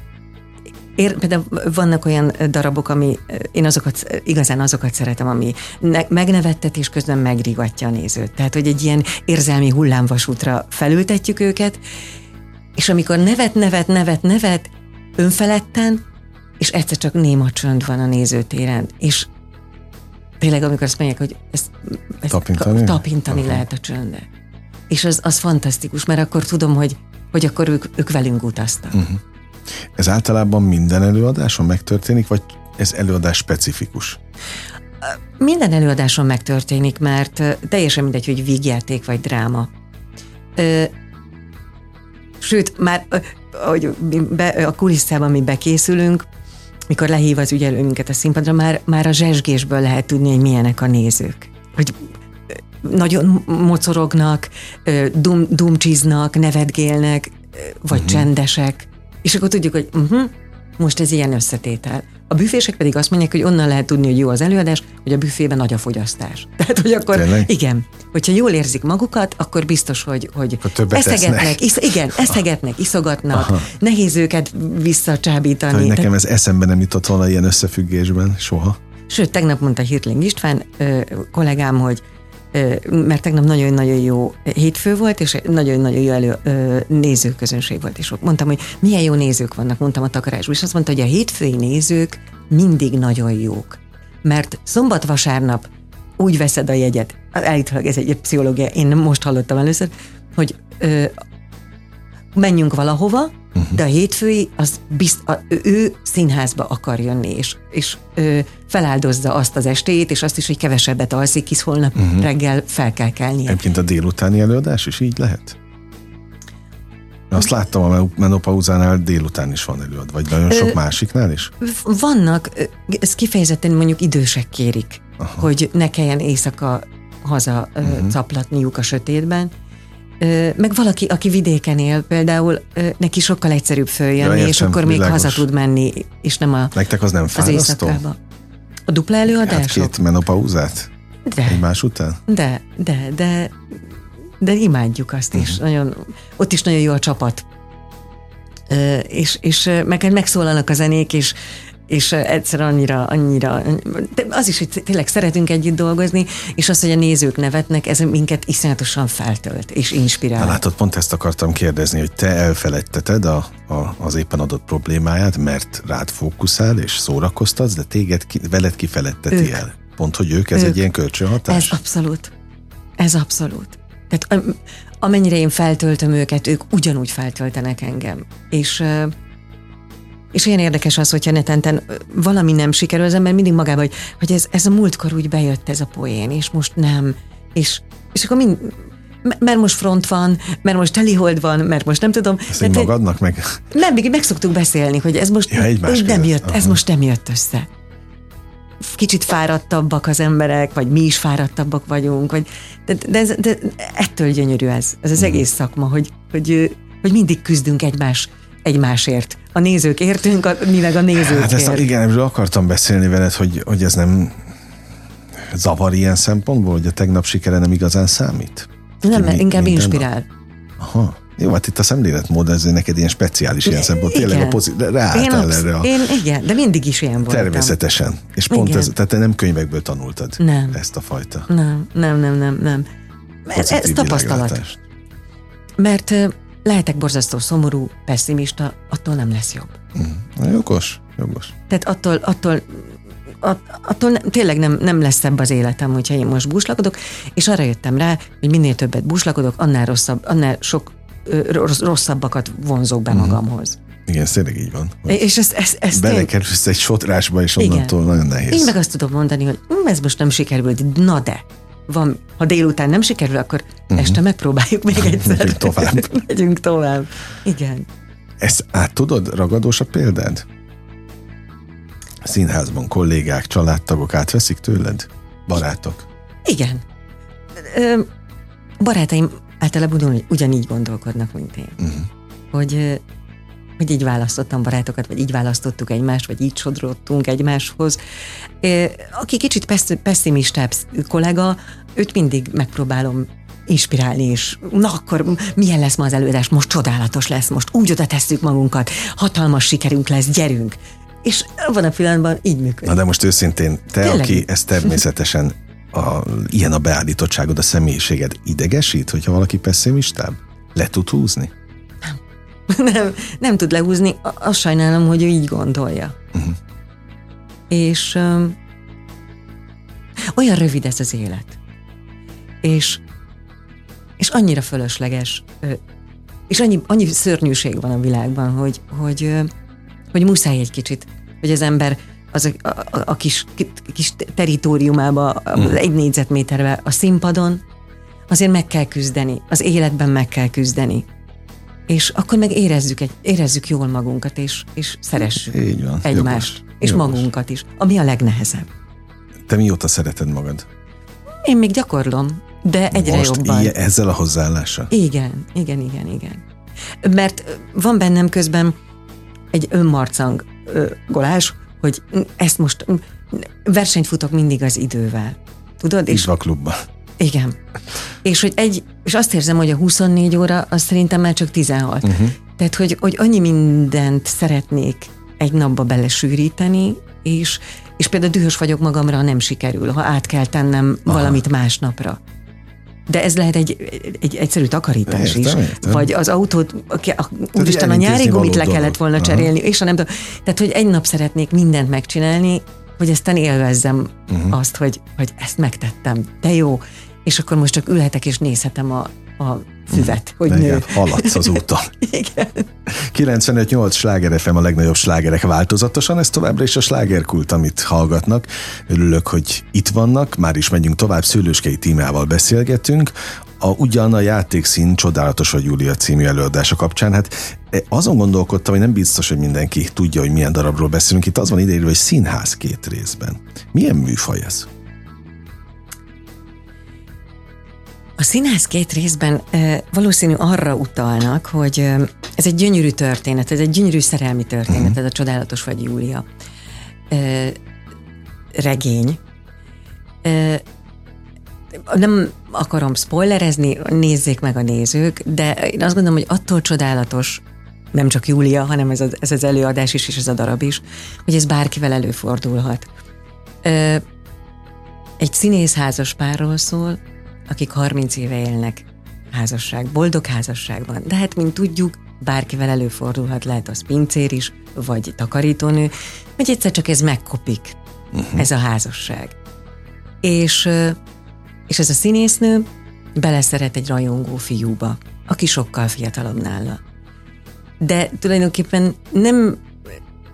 Ér, például vannak olyan darabok, ami én azokat, igazán azokat szeretem, ami ne, megnevettet és közben megrigatja a nézőt. Tehát, hogy egy ilyen érzelmi hullámvasútra felültetjük őket, és amikor nevet, nevet, nevet, nevet, önfeledten, és egyszer csak néma csönd van a nézőtéren, és tényleg amikor azt mondják, hogy ezt, ezt tapintani, tapintani lehet a csöndet. És az, az fantasztikus, mert akkor tudom, hogy, hogy akkor ők, ők velünk utaztak. Uh-huh. Ez általában minden előadáson megtörténik, vagy ez előadás specifikus? Minden előadáson megtörténik, mert teljesen mindegy, hogy vígjáték vagy dráma. Sőt, már hogy be, a kulisszában mi bekészülünk, mikor lehív az ügyelő minket a színpadra, már, már a zsesgésből lehet tudni, hogy milyenek a nézők. Hogy nagyon mocorognak, dum, dumcsiznak, nevetgélnek, vagy uh-huh. csendesek, és akkor tudjuk, hogy uh-huh, most ez ilyen összetétel. A büfések pedig azt mondják, hogy onnan lehet tudni, hogy jó az előadás, hogy a büfében nagy a fogyasztás. Tehát, hogy akkor, Tényleg? igen, hogyha jól érzik magukat, akkor biztos, hogy, hogy eszegetnek, isz, igen, eszegetnek, iszogatnak, Aha. nehéz őket visszacsábítani. Tehát, nekem ez eszembe nem jutott volna ilyen összefüggésben soha. Sőt, tegnap mondta Hirtling István ö, kollégám, hogy mert tegnap nagyon-nagyon jó hétfő volt, és nagyon-nagyon jó elő, nézőközönség volt, és mondtam, hogy milyen jó nézők vannak, mondtam a takarásban, és azt mondta, hogy a hétfői nézők mindig nagyon jók. Mert szombat-vasárnap úgy veszed a jegyet, állítólag ez egy pszichológia, én most hallottam először, hogy ö, menjünk valahova, uh-huh. de a hétfői, az bizt, a, ő színházba akar jönni, és, és ö, feláldozza azt az estét, és azt is, hogy kevesebbet alszik, hisz holnap uh-huh. reggel fel kell kelnie. Egyébként a délutáni előadás is így lehet? Azt láttam a menopauzánál délután is van előad, vagy nagyon sok Ö, másiknál is? Vannak, ez kifejezetten mondjuk idősek kérik, Aha. hogy ne kelljen éjszaka haza uh-huh. caplatniuk a sötétben, meg valaki, aki vidéken él, például neki sokkal egyszerűbb följönni, ja, és akkor még világos. haza tud menni, és nem a Nektek az nem fárasztó? Az A dupla előadások? Hát két menopauzát? De. Egymás után? De, de, de, de imádjuk azt is. Uh-huh. Nagyon, ott is nagyon jó a csapat. és, és meg megszólalnak a zenék, és és egyszer annyira, annyira, de az is, hogy tényleg szeretünk együtt dolgozni, és az, hogy a nézők nevetnek, ez minket iszonyatosan feltölt és inspirál. Na látod, pont ezt akartam kérdezni, hogy te elfelejteted a, a, az éppen adott problémáját, mert rád fókuszál és szórakoztatsz, de téged ki, veled kifeledteti ők. el. Pont, hogy ők, ez ők. egy ilyen kölcsönhatás? Ez abszolút. Ez abszolút. Tehát amennyire én feltöltöm őket, ők ugyanúgy feltöltenek engem. És és olyan érdekes az, hogyha netenten valami nem sikerül, az ember mindig magába, hogy, hogy ez, ez a múltkor úgy bejött ez a poén, és most nem. És, és akkor mind, mert most front van, mert most telihold van, mert most nem tudom. Ezt így magadnak meg? Nem, még meg szoktuk beszélni, hogy ez most ja, nem jött, ez most nem jött össze. Kicsit fáradtabbak az emberek, vagy mi is fáradtabbak vagyunk, vagy, de, de, ez, de ettől gyönyörű ez, ez az mm. egész szakma, hogy, hogy, hogy mindig küzdünk egymás egymásért. A nézők értünk, mi meg a nézők Hát ezt, igen, erről akartam beszélni veled, hogy, hogy ez nem zavar ilyen szempontból, hogy a tegnap sikere nem igazán számít? Nem, mi, inkább inspirál. Nap? Aha. Jó, hát itt a szemléletmód, ez neked ilyen speciális ilyen szempont. Tényleg a pozit, ráálltál erre a... Én, igen, de mindig is ilyen voltam. Természetesen. És pont igen. ez, tehát te nem könyvekből tanultad nem. ezt a fajta. Nem, nem, nem, nem, nem. Ez, ez tapasztalat. Mert lehetek borzasztó szomorú, pessimista, attól nem lesz jobb. Mm. Jogos, jogos. Tehát attól, attól attól nem, tényleg nem, nem lesz szebb az életem, hogyha én most búslakodok, és arra jöttem rá, hogy minél többet búslakodok, annál rosszabb, annál sok rossz, rosszabbakat vonzok be mm. magamhoz. Igen, ez tényleg így van. És ez, ez, ez Belekerülsz egy sotrásba, és onnantól Igen. nagyon nehéz. Én meg azt tudom mondani, hogy hm, ez most nem sikerült, na de, van, ha délután nem sikerül, akkor uh-huh. este megpróbáljuk még egyszer. Megyünk tovább. Megyünk tovább. Igen. Ezt át tudod, ragadós a példád? A színházban kollégák, családtagok átveszik tőled? Barátok? Igen. Ö, barátaim általában ugyanígy gondolkodnak, mint én. Uh-huh. Hogy hogy így választottam barátokat, vagy így választottuk egymást, vagy így sodródtunk egymáshoz. Aki kicsit pessimistább kollega, őt mindig megpróbálom inspirálni is. Na akkor milyen lesz ma az előadás? Most csodálatos lesz, most úgy oda tesszük magunkat, hatalmas sikerünk lesz, gyerünk. És van a pillanatban így működik. Na de most őszintén, te, Tényleg? aki ez természetesen a, ilyen a beállítottságod, a személyiséged idegesít, hogyha valaki pessimistább? Le tud húzni? Nem, nem, tud lehúzni. Azt sajnálom, hogy ő így gondolja. Uh-huh. És um, olyan rövid ez az élet. És, és annyira fölösleges, és annyi, annyi szörnyűség van a világban, hogy, hogy, hogy muszáj egy kicsit, hogy az ember az a, a, a kis, kis teritoriumába, mm. egy négyzetméterbe a színpadon, azért meg kell küzdeni, az életben meg kell küzdeni. És akkor meg érezzük, egy, érezzük jól magunkat, és, és szeressük Így van, egymást, jogos, és jogos. magunkat is, ami a legnehezebb. Te mióta szereted magad? Én még gyakorlom, de egyre Most jobban. Most ezzel a hozzáállással? Igen, igen, igen, igen. Mert van bennem közben egy önmarcangolás, hogy ezt most versenyt futok mindig az idővel. Tudod? És a klubban. Igen. És, hogy egy, és azt érzem, hogy a 24 óra, az szerintem már csak 16. Uh-huh. Mhm. Tehát, hogy, hogy annyi mindent szeretnék egy napba belesűríteni, és, és például dühös vagyok magamra, ha nem sikerül, ha át kell tennem Aha. valamit másnapra. De ez lehet egy, egy egyszerű takarítás értem, is. Értem. Vagy az autót, úristen, a nyári gumit le kellett volna Aha. cserélni, és a nem tudom. Tehát, hogy egy nap szeretnék mindent megcsinálni, hogy aztán élvezzem uh-huh. azt, hogy, hogy ezt megtettem. De jó. És akkor most csak ülhetek és nézhetem a, a füvet, hogy nő. Igen, haladsz az úton. igen. 95-8 sláger FM a legnagyobb slágerek változatosan, ez továbbra is a slágerkult, amit hallgatnak. Örülök, hogy itt vannak, már is megyünk tovább, Szőlőskei tímával beszélgetünk. A ugyan a játékszín Csodálatos vagy Júlia című előadása kapcsán, hát e, azon gondolkodtam, hogy nem biztos, hogy mindenki tudja, hogy milyen darabról beszélünk. Itt az van ideírva, hogy színház két részben. Milyen műfaj ez? A színház két részben e, valószínű arra utalnak, hogy e, ez egy gyönyörű történet, ez egy gyönyörű szerelmi történet, uh-huh. ez a Csodálatos vagy Júlia e, regény. E, nem akarom spoilerezni, nézzék meg a nézők, de én azt gondolom, hogy attól csodálatos, nem csak Júlia, hanem ez az, ez az előadás is, és ez a darab is, hogy ez bárkivel előfordulhat. Egy színész házas párról szól, akik 30 éve élnek házasság, boldog házasságban. De hát, mint tudjuk, bárkivel előfordulhat, lehet az pincér is, vagy takarítónő, vagy egyszer csak ez megkopik, uh-huh. ez a házasság. És, és ez a színésznő beleszeret egy rajongó fiúba, aki sokkal fiatalabb nála. De tulajdonképpen nem,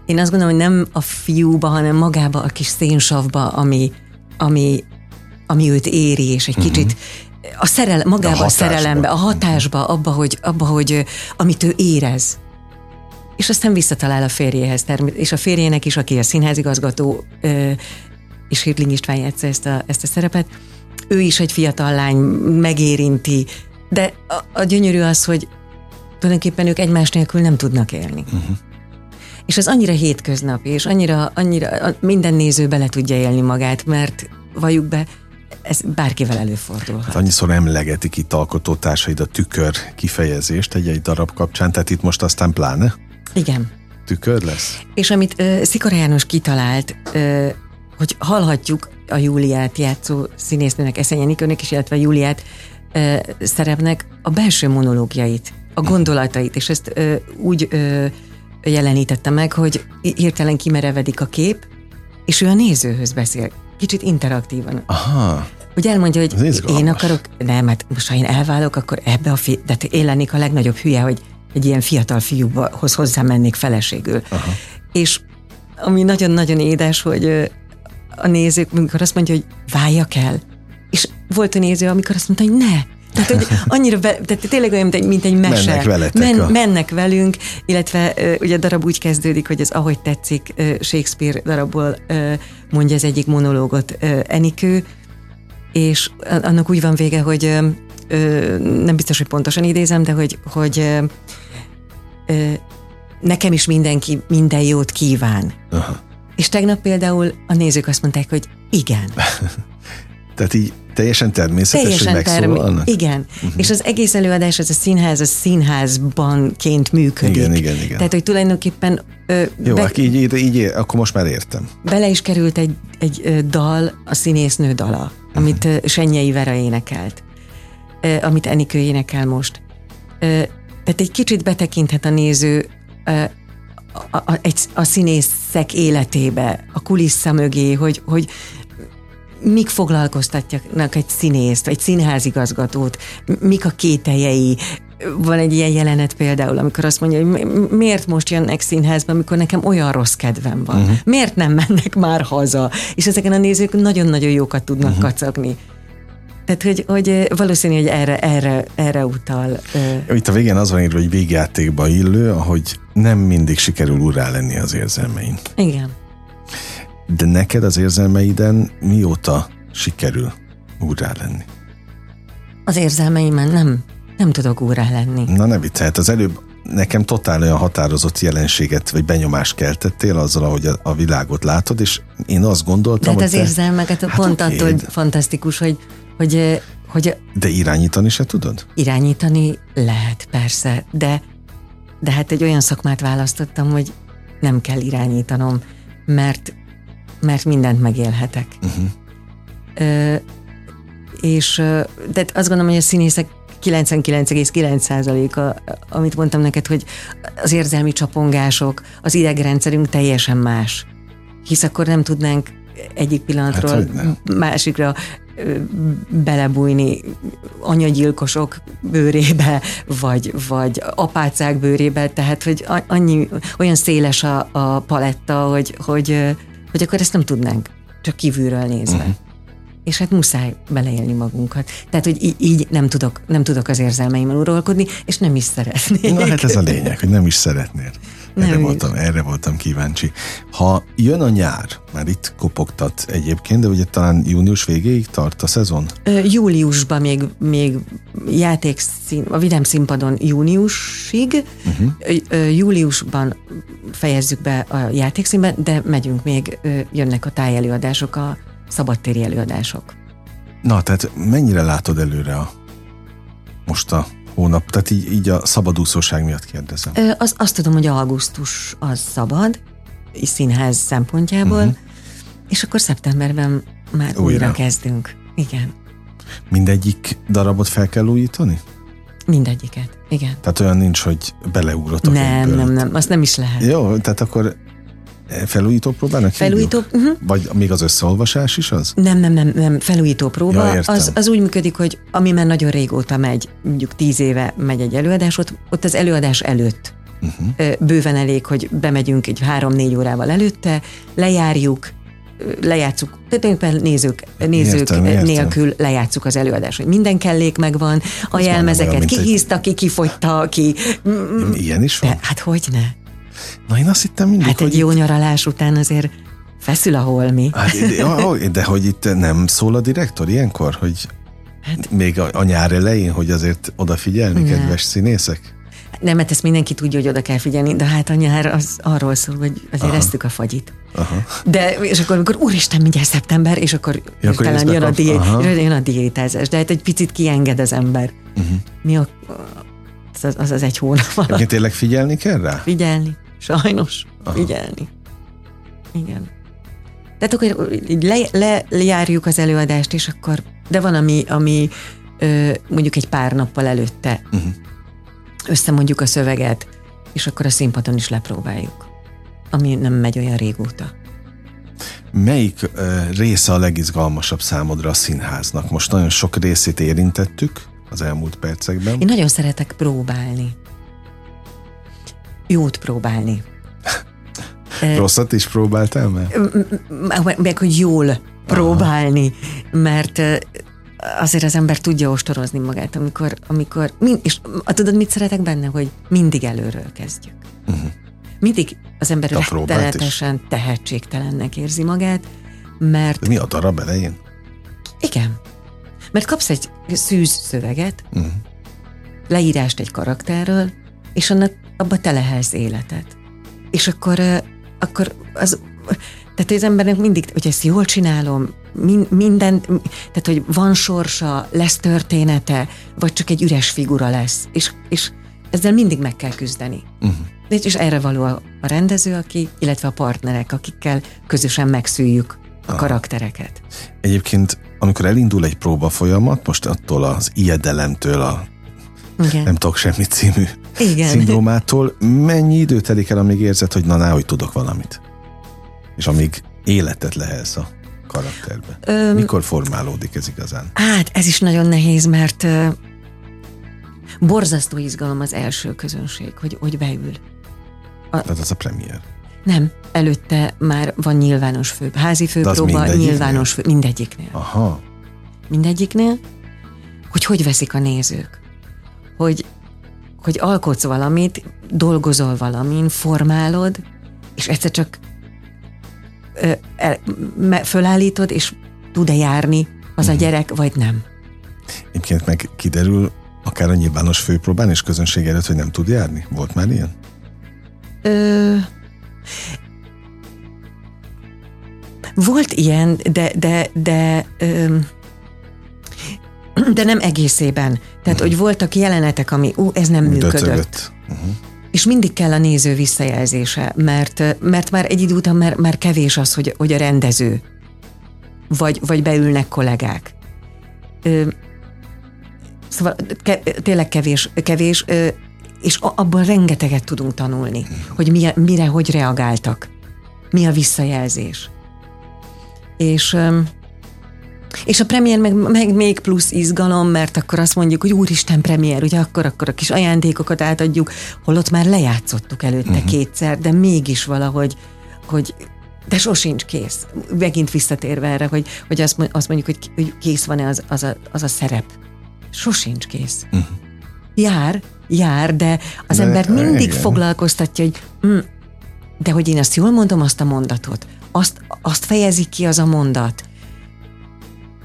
én azt gondolom, hogy nem a fiúba, hanem magába a kis szénsavba, ami, ami ami őt éri, és egy uh-huh. kicsit a szerel, magába a, a szerelembe, a hatásba, abba, hogy, abba, hogy amit ő érez. És aztán visszatalál a férjéhez, és a férjének is, aki a színházigazgató, és Hirtling István játsza ezt a, ezt a szerepet, ő is egy fiatal lány, megérinti, de a, a gyönyörű az, hogy tulajdonképpen ők egymás nélkül nem tudnak élni. Uh-huh. És ez annyira hétköznapi, és annyira, annyira minden néző bele tudja élni magát, mert valljuk be, ez bárkivel előfordulhat. Hát annyiszor emlegetik itt alkotótársaid a tükör kifejezést egy-egy darab kapcsán, tehát itt most aztán pláne? Igen. Tükör lesz? És amit uh, Szikora János kitalált, uh, hogy hallhatjuk a Júliát játszó színésznőnek, Eszenye Nikőnek is, illetve Júliát uh, szerepnek a belső monológiait, a gondolatait, és ezt uh, úgy uh, jelenítette meg, hogy hirtelen kimerevedik a kép, és ő a nézőhöz beszél kicsit interaktívan. Aha. Hogy elmondja, hogy én akarok, nem, hát most ha én elválok, akkor ebbe a fi, de én lennék a legnagyobb hülye, hogy egy ilyen fiatal fiúhoz hozzá mennék feleségül. Aha. És ami nagyon-nagyon édes, hogy a nézők, amikor azt mondja, hogy váljak el, és volt a néző, amikor azt mondta, hogy ne, tehát, hogy annyira, be, tehát tényleg olyan, mint egy, mint egy mese. Mennek veletek. Men, a... Mennek velünk, illetve ugye a darab úgy kezdődik, hogy ez ahogy tetszik Shakespeare darabból mondja az egyik monológot Enikő, és annak úgy van vége, hogy nem biztos, hogy pontosan idézem, de hogy, hogy nekem is mindenki minden jót kíván. Aha. És tegnap például a nézők azt mondták, hogy igen. Tehát így teljesen természetes, Teljesen hogy megszólalnak? Igen. Uh-huh. És az egész előadás, ez a színház, a színházbanként működik. Igen, igen, igen. Tehát, hogy tulajdonképpen ö, Jó, be, így, így, így, akkor most már értem. bele is került egy, egy ö, dal, a színésznő dala, amit ö, Sennyei Vera énekelt, ö, amit Enikő énekel most. Ö, Tehát egy kicsit betekinthet a néző ö, a, a, egy, a színészek életébe, a kulissza mögé, hogy, hogy mik foglalkoztatják egy színészt, egy színházigazgatót, mik a kételjei. Van egy ilyen jelenet például, amikor azt mondja, hogy mi- miért most jönnek színházba, amikor nekem olyan rossz kedvem van. Uh-huh. Miért nem mennek már haza? És ezeken a nézők nagyon-nagyon jókat tudnak uh-huh. kacagni. Tehát, hogy, hogy valószínű, hogy erre, erre, erre utal. ö, Itt a végén az van írva, hogy végjátékba illő, ahogy nem mindig sikerül urá lenni az érzelmein. Igen. De neked az érzelmeiden mióta sikerül urá lenni? Az érzelmeimen nem, nem tudok úrá lenni. Na ne viccelj, hát az előbb nekem totál olyan határozott jelenséget, vagy benyomást keltettél azzal, ahogy a, a világot látod, és én azt De gondoltam, hát az hogy érzelmeket Hát pont oké, attól de- fantasztikus, hogy, hogy, hogy de irányítani se tudod? irányítani lehet, persze, de, de hát egy olyan szakmát választottam, hogy nem kell irányítanom, mert, mert mindent megélhetek. Uh-huh. Ö, és de azt gondolom, hogy a színészek 99,9%-a, amit mondtam neked, hogy az érzelmi csapongások, az idegrendszerünk teljesen más. Hisz akkor nem tudnánk egyik pillanatról Hát, másikra belebújni anyagyilkosok bőrébe, vagy, vagy apácák bőrébe, tehát hogy annyi, olyan széles a, a paletta, hogy, hogy, hogy akkor ezt nem tudnánk, csak kívülről nézve. Uh-huh. És hát muszáj beleélni magunkat. Tehát, hogy így, így nem, tudok, nem tudok az érzelmeimen uralkodni, és nem is szeretnék. Na hát ez a lényeg, hogy nem is szeretnél. Erre, Nem voltam, erre voltam kíváncsi. Ha jön a nyár, már itt kopogtat egyébként, de ugye talán június végéig tart a szezon? Ö, Júliusban még, még játékszín, a Vidám színpadon júniusig, uh-huh. júliusban fejezzük be a játékszínben, de megyünk még, ö, jönnek a tájelőadások, a szabadtéri előadások. Na, tehát mennyire látod előre a, most a hónap? Tehát így, így a szabadúszóság miatt kérdezem. Ö, Az, azt tudom, hogy augusztus az szabad, és színház szempontjából, uh-huh. és akkor szeptemberben már újra, Újra. kezdünk. Igen, Mindegyik darabot fel kell újítani? mindegyiket. Igen. Tehát olyan nincs, hogy beleugrotok Nem, nem, nem, azt nem is lehet. Jó, tehát akkor felújító próbának Felújító, uh-huh. Vagy még az összeolvasás is az? Nem, nem, nem, nem, felújító próba. Ja, értem. az, az úgy működik, hogy ami már nagyon régóta megy, mondjuk tíz éve megy egy előadás, ott, ott az előadás előtt Uh-huh. bőven elég, hogy bemegyünk egy három-négy órával előtte, lejárjuk, lejátszuk, tulajdonképpen nézők, nézők Értem, értem, nélkül lejátszuk az előadást, hogy minden kellék megvan, a már nem olyan, jelmezeket mint egy- ki kifogyta, ki... Ilyen is van? De, hát hogy ne? Na én azt hittem mindig, Hát hogy egy jó nyaralás után azért feszül a holmi. Hát, de, de hogy itt nem szól a direktor ilyenkor, hogy hát, még a, a nyár elején, hogy azért odafigyelni, Ne. kedves színészek? Nem, mert ezt mindenki tudja, hogy oda kell figyelni, de hát a nyár az arról szól, hogy azért eztük a fagyit. Aha. De, és akkor, amikor úristen, mindjárt szeptember, és akkor Ja, akkor talán jön a, dié, jön a diétázás, de hát egy picit kienged az ember. Uh-huh. Mi a, az, az az egy hónap alatt Egyébként tényleg figyelni kell rá? figyelni, sajnos Aha. figyelni. Igen. Tehát akkor így le, le, lejárjuk az előadást, és akkor, de van, ami, ami ö, mondjuk egy pár nappal előtte Uh-huh. összemondjuk a szöveget, és akkor a színpadon is lepróbáljuk. Ami nem megy olyan régóta. Melyik uh, része a legizgalmasabb számodra a színháznak? Most nagyon sok részét érintettük az elmúlt percekben. Én nagyon szeretek próbálni. Jót próbálni. Rosszat is próbáltál meg, meg hogy jól próbálni, mert azért az ember tudja ostorozni magát, amikor, amikor és tudod, mit szeretek benne, hogy mindig előről kezdjük. Uh-huh. Mindig az ember is. rettenetesen tehetségtelennek érzi magát, mert De mi a darab elején? igen, mert kapsz egy szűz szöveget, Uh-huh. leírást egy karakterről, és annak abba telehelsz életet. És akkor, akkor az Tehát az embernek mindig, hogy ezt jól csinálom, min, minden, tehát hogy van sorsa, lesz története, vagy csak egy üres figura lesz. És, és ezzel mindig meg kell küzdeni. Uh-huh. És erre való a, a rendező, aki, illetve a partnerek, akikkel közösen megszüljük a karaktereket. Egyébként, amikor elindul egy próba folyamat, most attól az ijedelemtől, a Igen. nem tudok semmi című Igen. szindrómától, mennyi idő telik el, amíg érzed, hogy na, ná, hogy tudok valamit? És amíg életet lehelsz a karakterbe. Öm, Mikor formálódik ez igazán? Hát, ez is nagyon nehéz, mert uh, borzasztó izgalom az első közönség, hogy, hogy beül. A, Tehát az a premier. Nem, előtte már van nyilvános fő, házi főpróba, nyilvános fő, mindegyiknél. Aha. Mindegyiknél, hogy hogy veszik a nézők. Hogy, hogy alkotsz valamit, dolgozol valamin, formálod, és egyszer csak ö, el, me, fölállítod, és tud-e járni az a mhm. gyerek, vagy nem. Egyébként meg kiderül, akár a nyilvános főpróbán és közönség előtt, hogy nem tud járni? Volt már ilyen? Ö, volt ilyen, de, de, de, ö, de nem egészében. Tehát, uh-huh. hogy voltak jelenetek, ami, ú, ez nem működött. Uh-huh. És mindig kell a néző visszajelzése, mert, mert már egy idő után már, már kevés az, hogy, hogy a rendező, vagy, vagy beülnek kollégák. Ö, szóval ke, tényleg kevés, kevés ö, és abból rengeteget tudunk tanulni, hogy mire, mire hogy reagáltak, mi a visszajelzés. És és a premier meg, meg még plusz izgalom, mert akkor azt mondjuk, hogy úristen premier, ugye akkor, akkor a kis ajándékokat átadjuk, holott már lejátszottuk előtte uh-huh. kétszer, de mégis valahogy, hogy de sosincs kész. Megint visszatérve erre, hogy, hogy azt, mondjuk, hogy, hogy kész van-e az, az, a, az a szerep. Sosincs kész. Uh-huh. Jár, jár, de az de, ember mindig igen. foglalkoztatja, hogy mm, de hogy én azt jól mondom, azt a mondatot, azt, azt fejezi ki az a mondat,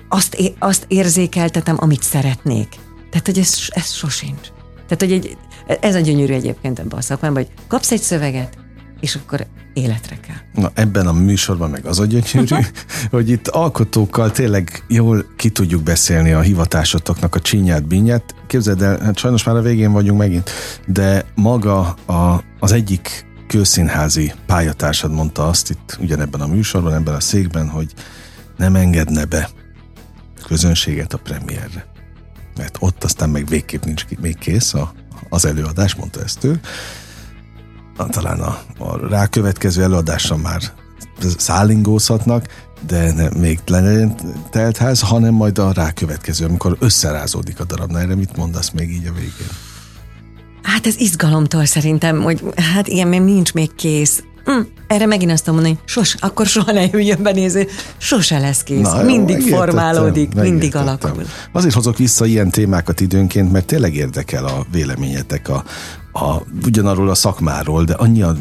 azt, é, azt érzékeltetem, amit szeretnék. Tehát, hogy ez, ez sosincs. Tehát, hogy egy, ez a gyönyörű egyébként ebben a szakmában, hogy kapsz egy szöveget, és akkor életre kell. Na ebben a műsorban meg az a gyönyörű, hogy itt alkotókkal tényleg jól ki tudjuk beszélni a hivatásotoknak a csinyát, binyát. Képzeld el, hát sajnos már a végén vagyunk megint, de maga a, az egyik kőszínházi pályatársad mondta azt itt ugyanebben a műsorban, ebben a székben, hogy nem engedne be közönséget a premierre. Mert ott aztán meg végképp nincs még kész a, az előadás, mondta ezt ő talán a, a rákövetkező előadásra már szállingózhatnak, de ne, még le telt ház, hanem majd a rákövetkező, amikor összerázódik a darab. Na erre mit mondasz még így a végén? Hát ez izgalomtól szerintem, hogy hát igen, még nincs még kész. Hm, erre megint azt mondani, hogy sos, akkor soha ne jöjjön benéző, sose lesz kész, Na, jó, mindig formálódik, mindig alakul. Azért hozok vissza ilyen témákat időnként, mert tényleg érdekel a véleményetek a, a, ugyanarról a szakmáról, de annyian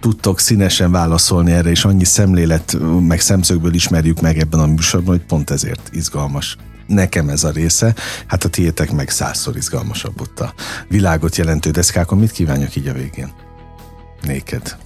tudtok színesen válaszolni erre, és annyi szemlélet, meg szemszögből ismerjük meg ebben a műsorban, hogy pont ezért izgalmas nekem ez a része, hát a tiétek meg százszor izgalmasabb ott a világot jelentő deszkákon. Mit kívánjak így a végén? Néked.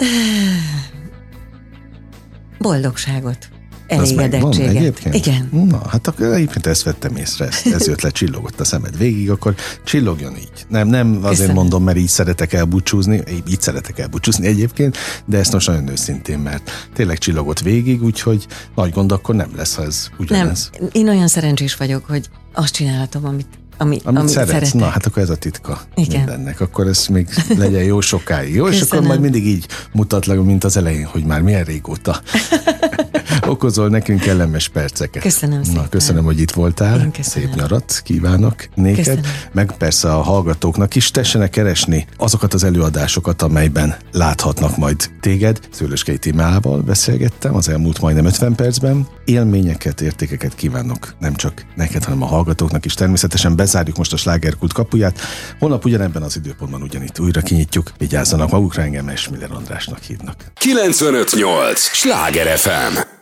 Boldogságot elégedettséget. Igen. Na, hát akkor egyébként ezt vettem észre, ez, ez jött le, csillogott a szemed végig, akkor csillogjon így. Nem, nem azért Köszönöm. mondom, mert így szeretek elbúcsúzni, így szeretek elbúcsúzni egyébként, de ezt most nagyon őszintén, mert tényleg csillogott végig, úgyhogy nagy gond akkor nem lesz, ha ez ugyanez. Nem, én olyan szerencsés vagyok, hogy azt csinálhatom, amit ami, amit, amit szeretsz. Szeretek. Na, hát akkor ez a titka Igen. mindennek. Akkor ez még legyen jó sokáig. Jó, és akkor majd mindig így mutatlak, mint az elején, hogy már milyen régóta okozol nekünk kellemes perceket. Köszönöm Na, szépen. köszönöm, hogy itt voltál. Szép nyarat kívánok néked. Köszönöm. Meg persze a hallgatóknak is tessenek keresni azokat az előadásokat, amelyben láthatnak majd téged. Szőlőskei Timával beszélgettem az elmúlt majdnem 50 percben. Élményeket, értékeket kívánok nem csak neked, hanem a hallgatóknak is. Természetesen bezárjuk most a slágerkult kapuját. Holnap ugyanebben az időpontban ugyanitt újra kinyitjuk. Vigyázzanak magukra, engem Esmiller Andrásnak hívnak. 958! Sláger FM!